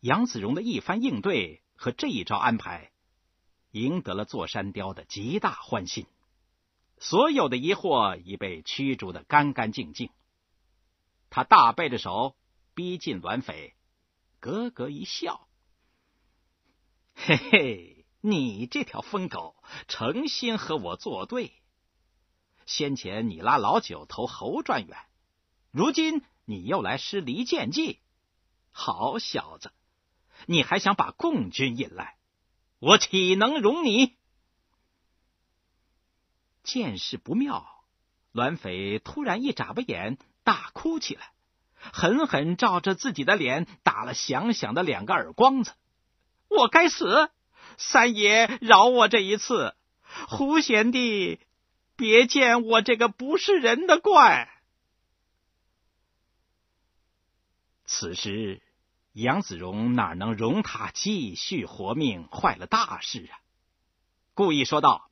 杨子荣的一番应对和这一招安排，赢得了座山雕的极大欢心。所有的疑惑已被驱逐的干干净净。他大背着手逼近栾匪，咯咯一笑：“嘿嘿，你这条疯狗，诚心和我作对。先前你拉老九投侯专员，如今你又来施离间计，好小子！你还想把共军引来，我岂能容你？”见势不妙，栾匪突然一眨巴眼，大哭起来，狠狠照着自己的脸打了响响的两个耳光子。我该死！三爷饶我这一次，胡贤弟，别见我这个不是人的怪。此时，杨子荣哪能容他继续活命，坏了大事啊？故意说道。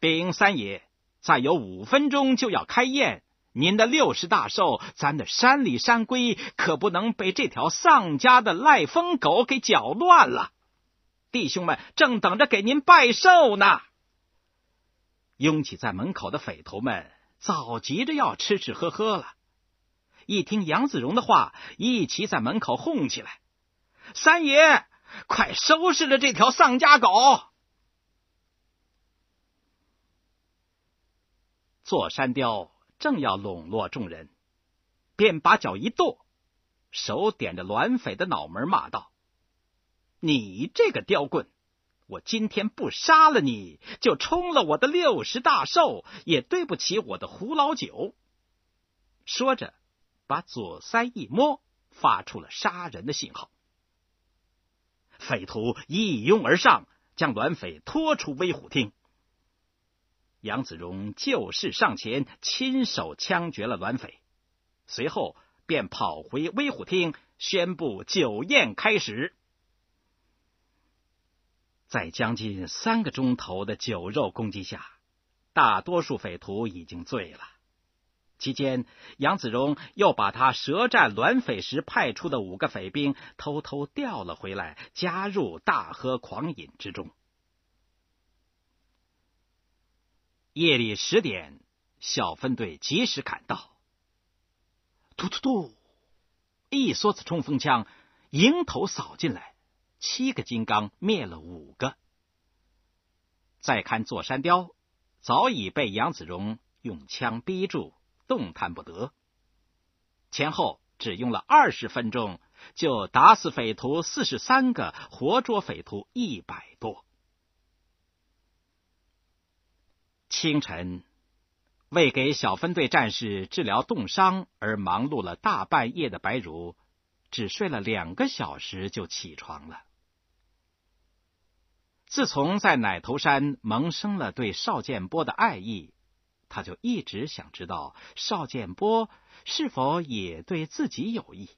禀三爷，再有五分钟就要开宴，您的六十大寿，咱的山里山规可不能被这条丧家的赖疯狗给搅乱了。弟兄们正等着给您拜寿呢。拥挤在门口的匪徒们早急着要吃吃喝喝了，一听杨子荣的话，一齐在门口哄起来：“三爷，快收拾了这条丧家狗！”座山雕正要笼络众人，便把脚一跺，手点着栾匪的脑门，骂道：“你这个刁棍！我今天不杀了你，就冲了我的六十大寿，也对不起我的胡老九。”说着，把左腮一摸，发出了杀人的信号。匪徒一拥而上，将栾匪拖出威虎厅。杨子荣就势上前，亲手枪决了栾匪，随后便跑回威虎厅，宣布酒宴开始。在将近三个钟头的酒肉攻击下，大多数匪徒已经醉了。期间，杨子荣又把他舌战栾匪时派出的五个匪兵偷偷调了回来，加入大喝狂饮之中。夜里十点，小分队及时赶到。突突突，一梭子冲锋枪迎头扫进来，七个金刚灭了五个。再看座山雕，早已被杨子荣用枪逼住，动弹不得。前后只用了二十分钟，就打死匪徒四十三个，活捉匪徒一百多。清晨，为给小分队战士治疗冻伤而忙碌了大半夜的白茹，只睡了两个小时就起床了。自从在奶头山萌生了对邵建波的爱意，他就一直想知道邵建波是否也对自己有意。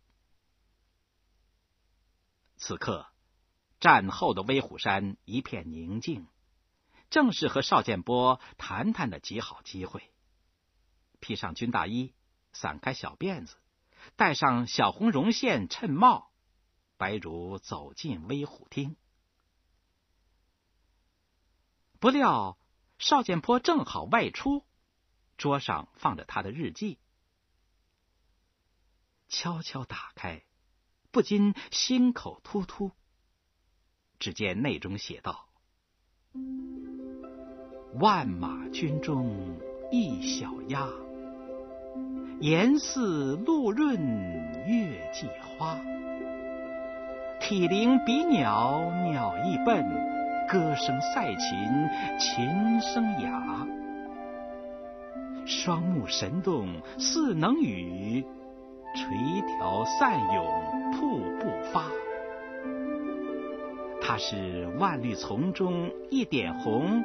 此刻，战后的威虎山一片宁静。正是和邵建波谈谈的极好机会。披上军大衣，散开小辫子，戴上小红绒线衬帽，白如走进威虎厅。不料邵建波正好外出，桌上放着他的日记，悄悄打开，不禁心口突突。只见内中写道。万马军中一小鸭，颜似露润月季花。体灵比鸟，鸟亦笨；歌声赛琴，琴声哑。双目神动，似能语；垂髫散涌，瀑布发。它是万绿丛中一点红。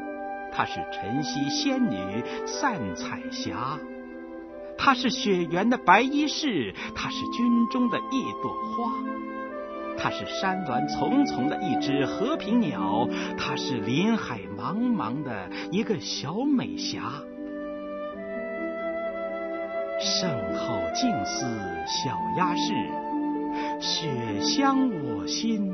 她是晨曦仙女散彩霞，她是雪原的白衣士，她是军中的一朵花，她是山峦丛丛的一只和平鸟，她是林海茫茫的一个小美霞。身后静思小鸭式，雪香我心。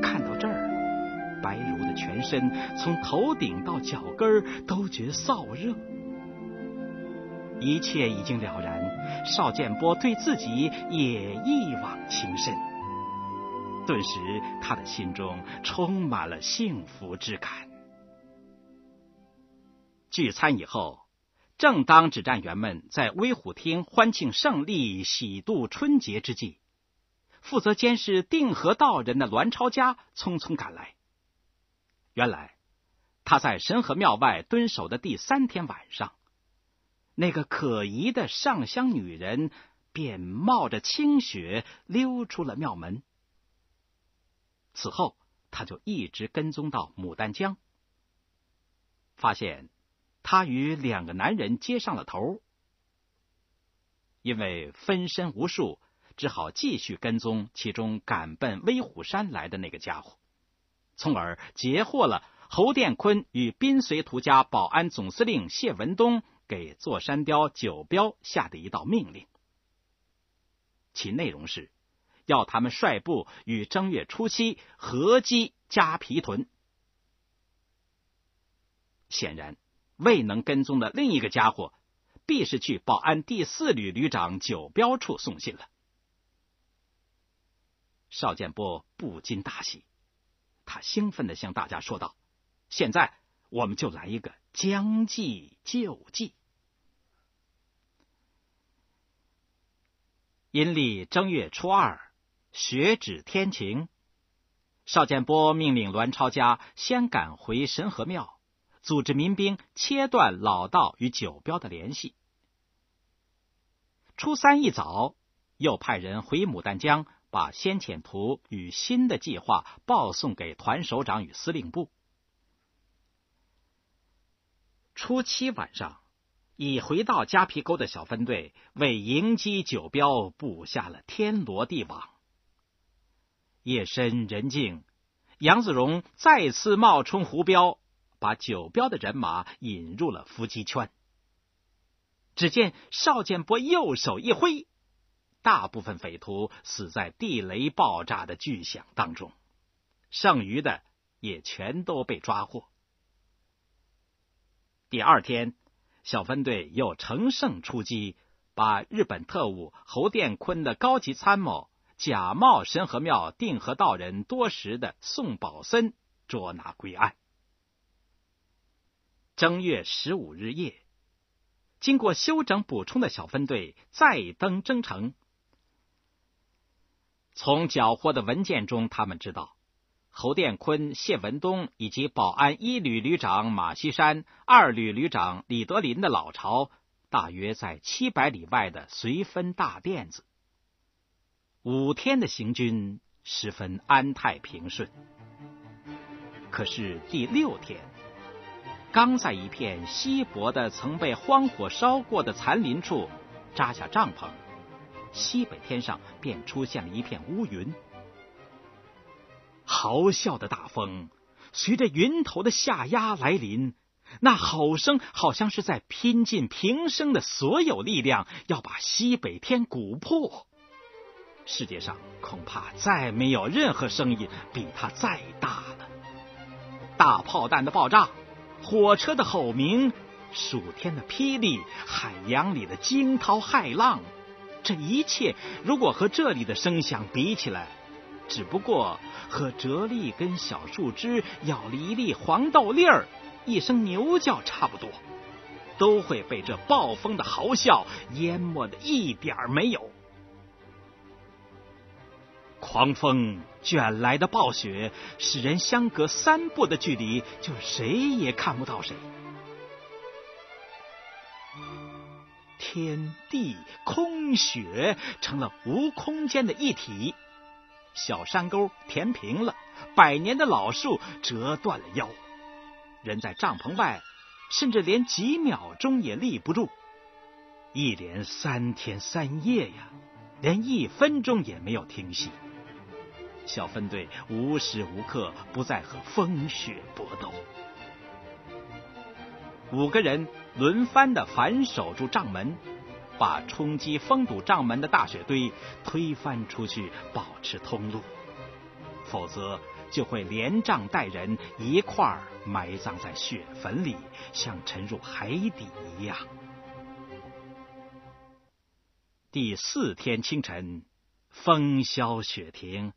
看到这儿，白茹的全身从头顶到脚跟都觉燥热。一切已经了然，邵建波对自己也一往情深。顿时，他的心中充满了幸福之感。聚餐以后，正当指战员们在威虎厅欢庆胜利、喜度春节之际，负责监视定河道人的栾超家匆匆赶来。原来，他在神河庙外蹲守的第三天晚上。那个可疑的上香女人便冒着清雪溜出了庙门。此后，他就一直跟踪到牡丹江，发现他与两个男人接上了头。因为分身无数，只好继续跟踪其中赶奔威虎山来的那个家伙，从而截获了侯殿坤与宾随图家保安总司令谢文东。给座山雕九彪下的一道命令，其内容是要他们率部于正月初七合击夹皮屯。显然，未能跟踪的另一个家伙，必是去保安第四旅旅长九彪处送信了。邵建波不禁大喜，他兴奋的向大家说道：“现在我们就来一个将计就计。”阴历正月初二，雪止天晴。邵建波命令栾超家先赶回神河庙，组织民兵切断老道与九彪的联系。初三一早，又派人回牡丹江，把先遣图与新的计划报送给团首长与司令部。初七晚上。已回到夹皮沟的小分队为迎击九彪布下了天罗地网。夜深人静，杨子荣再次冒充胡彪，把九彪的人马引入了伏击圈。只见邵建波右手一挥，大部分匪徒死在地雷爆炸的巨响当中，剩余的也全都被抓获。第二天。小分队又乘胜出击，把日本特务侯殿坤的高级参谋、假冒神河庙定河道人多时的宋宝森捉拿归案。正月十五日夜，经过休整补充的小分队再登征程。从缴获的文件中，他们知道。侯殿坤、谢文东以及保安一旅旅长马锡山、二旅旅长李德林的老巢，大约在七百里外的绥芬大甸子。五天的行军十分安泰平顺。可是第六天，刚在一片稀薄的、曾被荒火烧过的残林处扎下帐篷，西北天上便出现了一片乌云。咆哮的大风随着云头的下压来临，那吼声好像是在拼尽平生的所有力量，要把西北天鼓破。世界上恐怕再没有任何声音比它再大了。大炮弹的爆炸，火车的吼鸣，暑天的霹雳，海洋里的惊涛骇浪，这一切如果和这里的声响比起来，只不过和折了一根小树枝、咬了一粒黄豆粒儿、一声牛叫差不多，都会被这暴风的嚎啸淹没的一点儿没有。狂风卷来的暴雪，使人相隔三步的距离就谁也看不到谁，天地空雪成了无空间的一体。小山沟填平了，百年的老树折断了腰，人在帐篷外，甚至连几秒钟也立不住。一连三天三夜呀，连一分钟也没有停息。小分队无时无刻不在和风雪搏斗，五个人轮番的反守住帐门，把冲击封堵帐门的大雪堆推翻出去，保持通路。否则，就会连帐带人一块儿埋葬在雪坟里，像沉入海底一样。第四天清晨，风消雪停，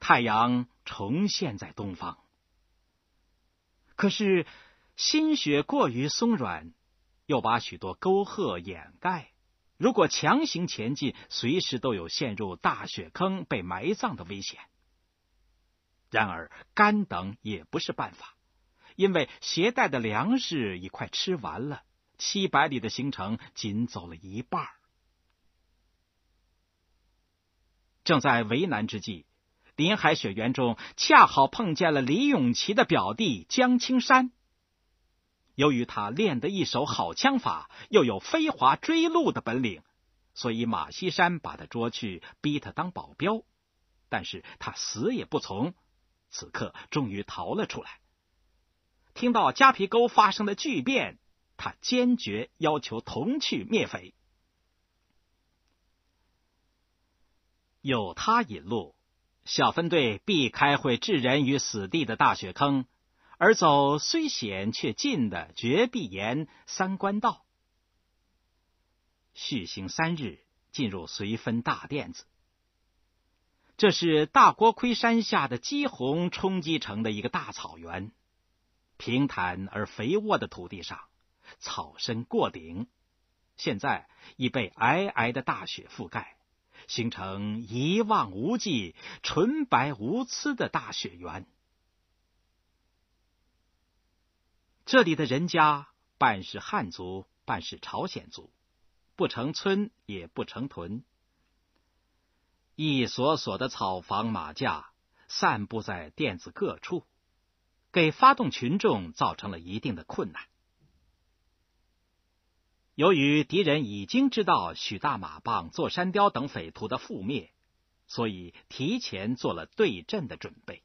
太阳重现在东方。可是，新雪过于松软，又把许多沟壑掩盖。如果强行前进，随时都有陷入大雪坑被埋葬的危险。然而，干等也不是办法，因为携带的粮食已快吃完了，七百里的行程仅走了一半。正在为难之际，林海雪原中恰好碰见了李永琪的表弟江青山。由于他练得一手好枪法，又有飞滑追鹿的本领，所以马锡山把他捉去，逼他当保镖。但是他死也不从。此刻终于逃了出来。听到夹皮沟发生的巨变，他坚决要求同去灭匪。有他引路，小分队避开会置人于死地的大雪坑，而走虽险却近的绝壁岩三关道。续行三日，进入随分大甸子。这是大锅盔山下的基红冲击成的一个大草原，平坦而肥沃的土地上，草深过顶，现在已被皑皑的大雪覆盖，形成一望无际、纯白无疵的大雪原。这里的人家半是汉族，半是朝鲜族，不成村也不成屯。一所所的草房马架散布在店子各处，给发动群众造成了一定的困难。由于敌人已经知道许大马棒、座山雕等匪徒的覆灭，所以提前做了对阵的准备。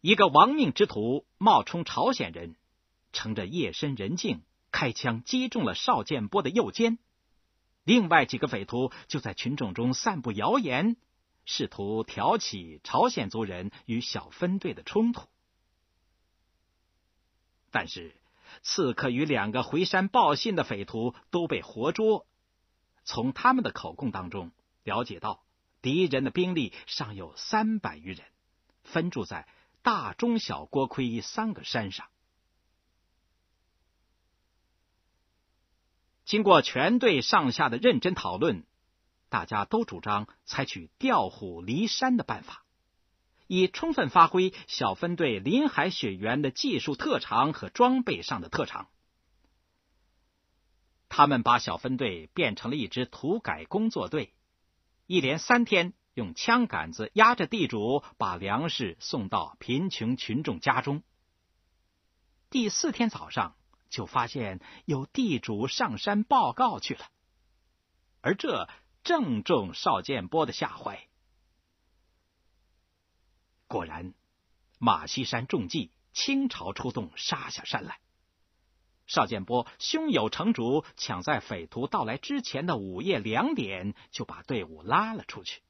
一个亡命之徒冒充朝鲜人，乘着夜深人静，开枪击中了邵建波的右肩。另外几个匪徒就在群众中散布谣言，试图挑起朝鲜族人与小分队的冲突。但是，刺客与两个回山报信的匪徒都被活捉。从他们的口供当中了解到，敌人的兵力尚有三百余人，分驻在大、中、小锅盔三个山上。经过全队上下的认真讨论，大家都主张采取调虎离山的办法，以充分发挥小分队临海雪原的技术特长和装备上的特长。他们把小分队变成了一支土改工作队，一连三天用枪杆子压着地主，把粮食送到贫穷群众家中。第四天早上。就发现有地主上山报告去了，而这正中邵建波的下怀。果然，马锡山中计，倾巢出动，杀下山来。邵建波胸有成竹，抢在匪徒到来之前的午夜两点，就把队伍拉了出去。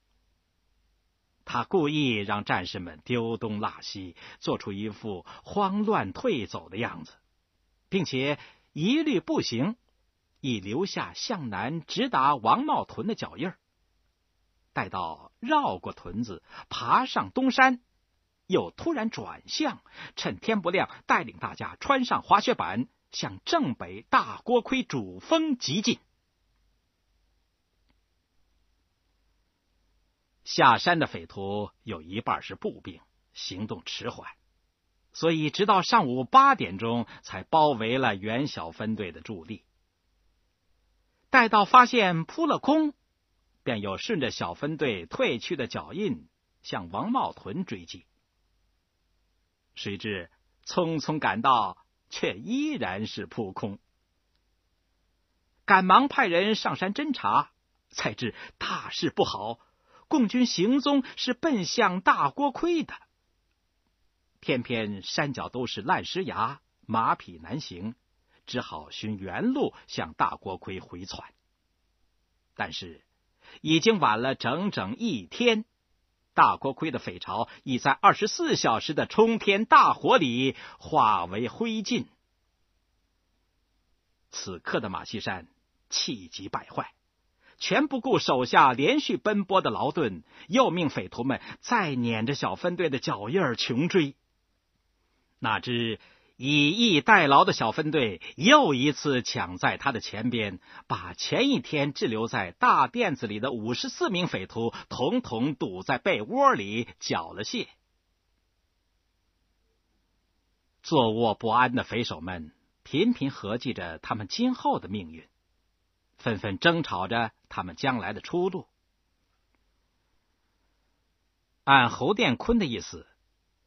他故意让战士们丢东落西，做出一副慌乱退走的样子。并且一律步行，以留下向南直达王茂屯的脚印儿。待到绕过屯子，爬上东山，又突然转向，趁天不亮，带领大家穿上滑雪板，向正北大锅盔主峰急进。下山的匪徒有一半是步兵，行动迟缓。所以，直到上午八点钟才包围了袁小分队的驻地。待到发现扑了空，便又顺着小分队退去的脚印向王茂屯追击。谁知匆匆赶到，却依然是扑空。赶忙派人上山侦查，才知大事不好，共军行踪是奔向大锅盔的。偏偏山脚都是烂石崖，马匹难行，只好寻原路向大锅盔回窜。但是已经晚了整整一天，大锅盔的匪巢已在二十四小时的冲天大火里化为灰烬。此刻的马锡山气急败坏。全不顾手下连续奔波的劳顿，又命匪徒们再撵着小分队的脚印儿穷追。哪知以逸待劳的小分队又一次抢在他的前边，把前一天滞留在大垫子里的五十四名匪徒统统堵在被窝里缴了械。坐卧不安的匪首们频频合计着他们今后的命运。纷纷争吵着他们将来的出路。按侯殿坤的意思，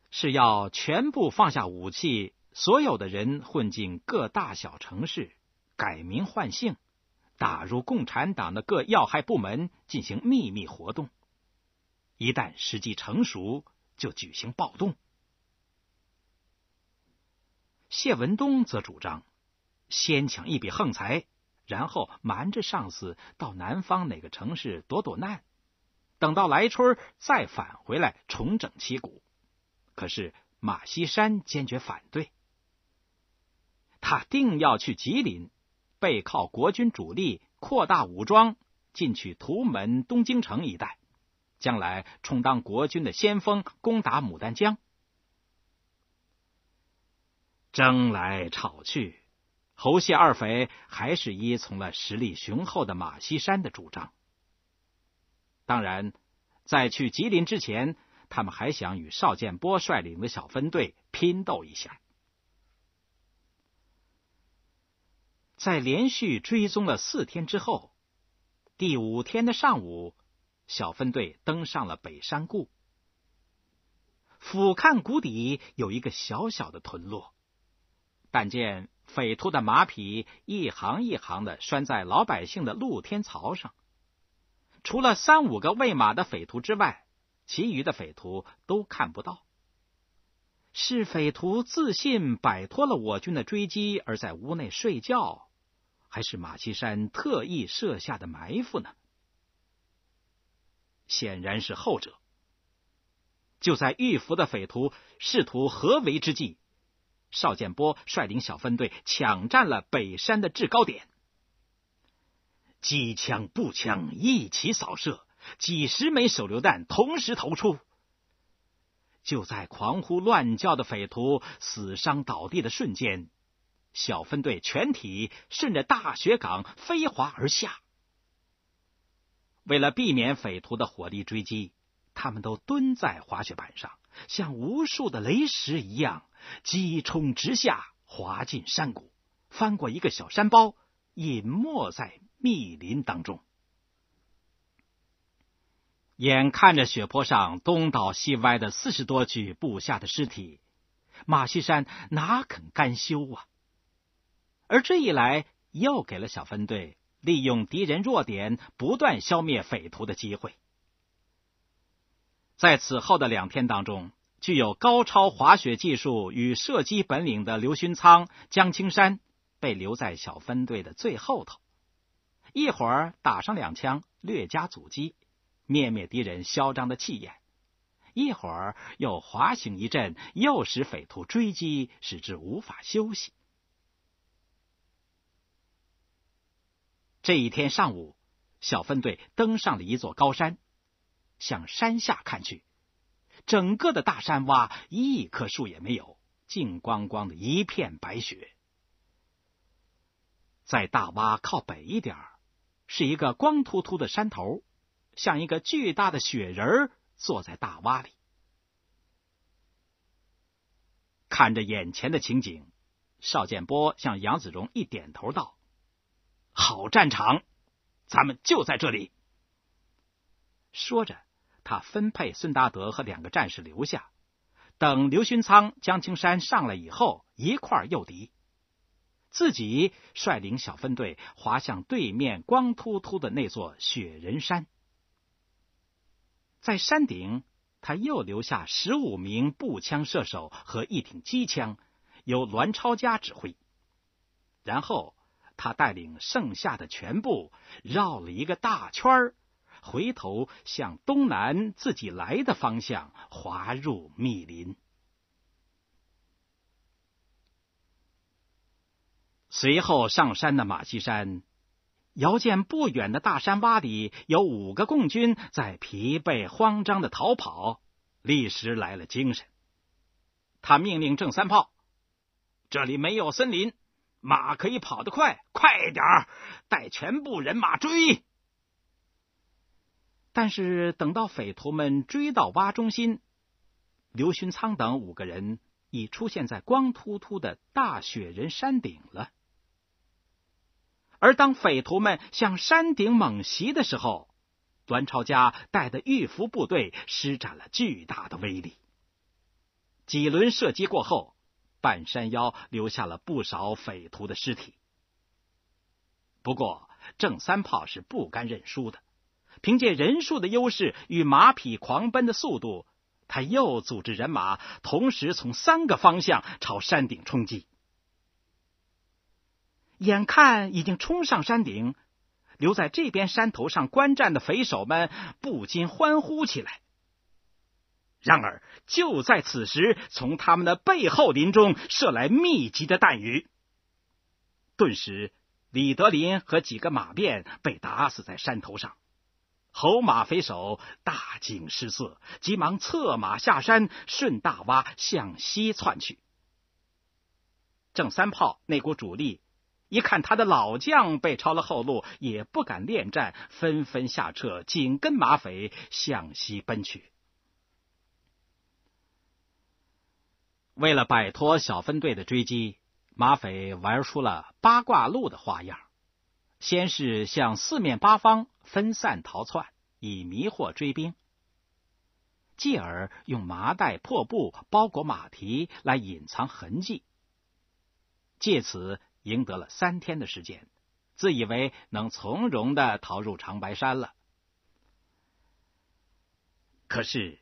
是要全部放下武器，所有的人混进各大小城市，改名换姓，打入共产党的各要害部门进行秘密活动。一旦时机成熟，就举行暴动。谢文东则主张先抢一笔横财。然后瞒着上司到南方哪个城市躲躲难，等到来春再返回来重整旗鼓。可是马锡山坚决反对，他定要去吉林，背靠国军主力，扩大武装，进取图门、东京城一带，将来充当国军的先锋，攻打牡丹江。争来吵去。侯谢二匪还是依从了实力雄厚的马锡山的主张。当然，在去吉林之前，他们还想与邵建波率领的小分队拼斗一下。在连续追踪了四天之后，第五天的上午，小分队登上了北山固。俯瞰谷底，有一个小小的屯落，但见。匪徒的马匹一行一行的拴在老百姓的露天槽上，除了三五个喂马的匪徒之外，其余的匪徒都看不到。是匪徒自信摆脱了我军的追击而在屋内睡觉，还是马锡山特意设下的埋伏呢？显然是后者。就在遇伏的匪徒试图合围之际。邵建波率领小分队抢占了北山的制高点，机枪步枪一起扫射，几十枚手榴弹同时投出。就在狂呼乱叫的匪徒死伤倒地的瞬间，小分队全体顺着大雪岗飞滑而下。为了避免匪徒的火力追击，他们都蹲在滑雪板上，像无数的雷石一样。急冲直下，滑进山谷，翻过一个小山包，隐没在密林当中。眼看着雪坡上东倒西歪的四十多具部下的尸体，马锡山哪肯甘休啊？而这一来，又给了小分队利用敌人弱点，不断消灭匪徒的机会。在此后的两天当中。具有高超滑雪技术与射击本领的刘勋仓、江青山被留在小分队的最后头，一会儿打上两枪，略加阻击，灭灭敌人嚣张的气焰；一会儿又滑行一阵，诱使匪徒追击，使之无法休息。这一天上午，小分队登上了一座高山，向山下看去。整个的大山洼一棵树也没有，净光光的一片白雪。在大洼靠北一点是一个光秃秃的山头，像一个巨大的雪人坐在大洼里。看着眼前的情景，邵建波向杨子荣一点头道：“好战场，咱们就在这里。”说着。他分配孙达德和两个战士留下，等刘勋仓、江青山上来以后，一块诱敌。自己率领小分队滑向对面光秃秃的那座雪人山，在山顶，他又留下十五名步枪射手和一挺机枪，由栾超家指挥。然后他带领剩下的全部绕了一个大圈儿，回头向东南自己来的方向滑入密林。随后上山的马锡山，遥见不远的大山洼里有五个共军在疲惫慌张的逃跑，立时来了精神。他命令郑三炮：“这里没有森林，马可以跑得快，快点儿，带全部人马追。”但是等到匪徒们追到洼中心，刘勋仓等五个人已出现在光秃秃的大雪人山顶了。而当匪徒们向山顶猛袭的时候，栾超家带的御伏部队施展了巨大的威力。几轮射击过后，半山腰留下了不少匪徒的尸体。不过郑三炮是不甘认输的，凭借人数的优势与马匹狂奔的速度，他又组织人马同时从三个方向朝山顶冲击。眼看已经冲上山顶，留在这边山头上观战的匪首们不禁欢呼起来。然而，就在此时，从他们的背后林中射来密集的弹雨。顿时，李德林和几个马便被打死在山头上。侯马匪首大惊失色，急忙策马下山，顺大洼向西窜去。郑三炮那股主力。一看他的老将被抄了后路，也不敢恋战，纷纷下撤，紧跟马匪向西奔去。为了摆脱小分队的追击，马匪玩出了八卦路的花样：先是向四面八方分散逃窜，以迷惑追兵；继而用麻袋、破布包裹马蹄来隐藏痕迹，借此。赢得了三天的时间，自以为能从容的逃入长白山了。可是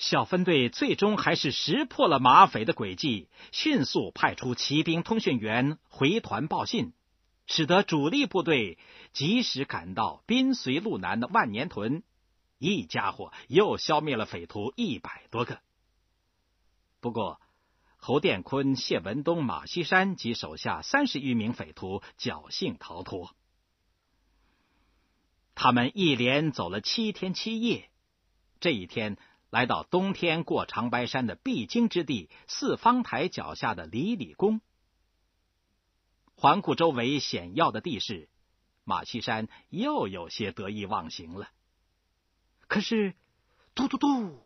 小分队最终还是识破了马匪的诡计，迅速派出骑兵通讯员回团报信，使得主力部队及时赶到滨绥路南的万年屯，一家伙又消灭了匪徒一百多个。不过。侯殿坤、谢文东、马锡山及手下三十余名匪徒侥幸逃脱。他们一连走了七天七夜，这一天来到冬天过长白山的必经之地四方台脚下的李李宫。环顾周围险要的地势，马锡山又有些得意忘形了。可是，嘟嘟嘟。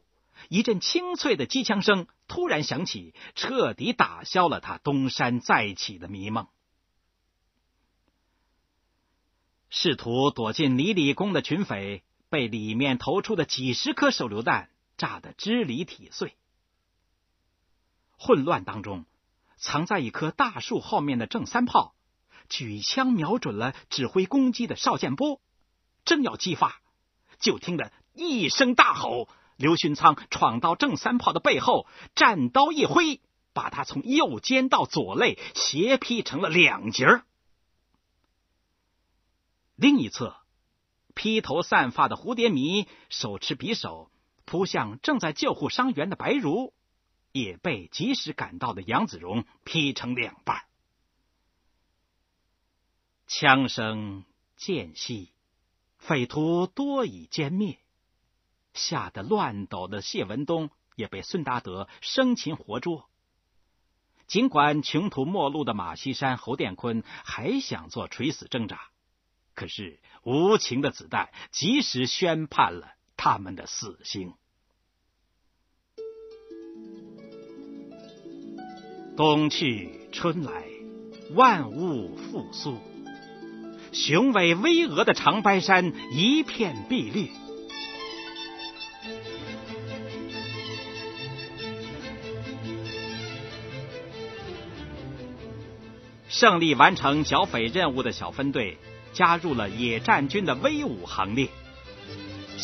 一阵清脆的机枪声突然响起，彻底打消了他东山再起的迷梦。试图躲进李李宫的群匪被里面投出的几十颗手榴弹炸得支离体碎。混乱当中，藏在一棵大树后面的郑三炮举枪瞄准了指挥攻击的邵建波，正要击发，就听得一声大吼。刘勋仓闯到郑三炮的背后，战刀一挥，把他从右肩到左肋斜劈成了两截儿。另一侧，披头散发的蝴蝶迷手持匕首扑向正在救护伤员的白茹，也被及时赶到的杨子荣劈成两半。枪声渐息，匪徒多已歼灭。吓得乱抖的谢文东也被孙达德生擒活捉。尽管穷途末路的马锡山、侯殿坤还想做垂死挣扎，可是无情的子弹及时宣判了他们的死刑。冬去春来，万物复苏，雄伟巍峨的长白山一片碧绿。胜利完成剿匪任务的小分队加入了野战军的威武行列。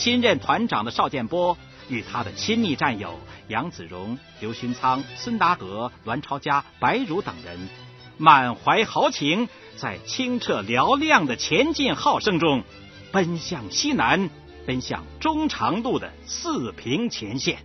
新任团长的邵建波与他的亲密战友杨子荣、刘勋仓、孙达德、栾超佳、白茹等人，满怀豪情，在清澈嘹亮的前进号声中，奔向西南，奔向中长路的四平前线。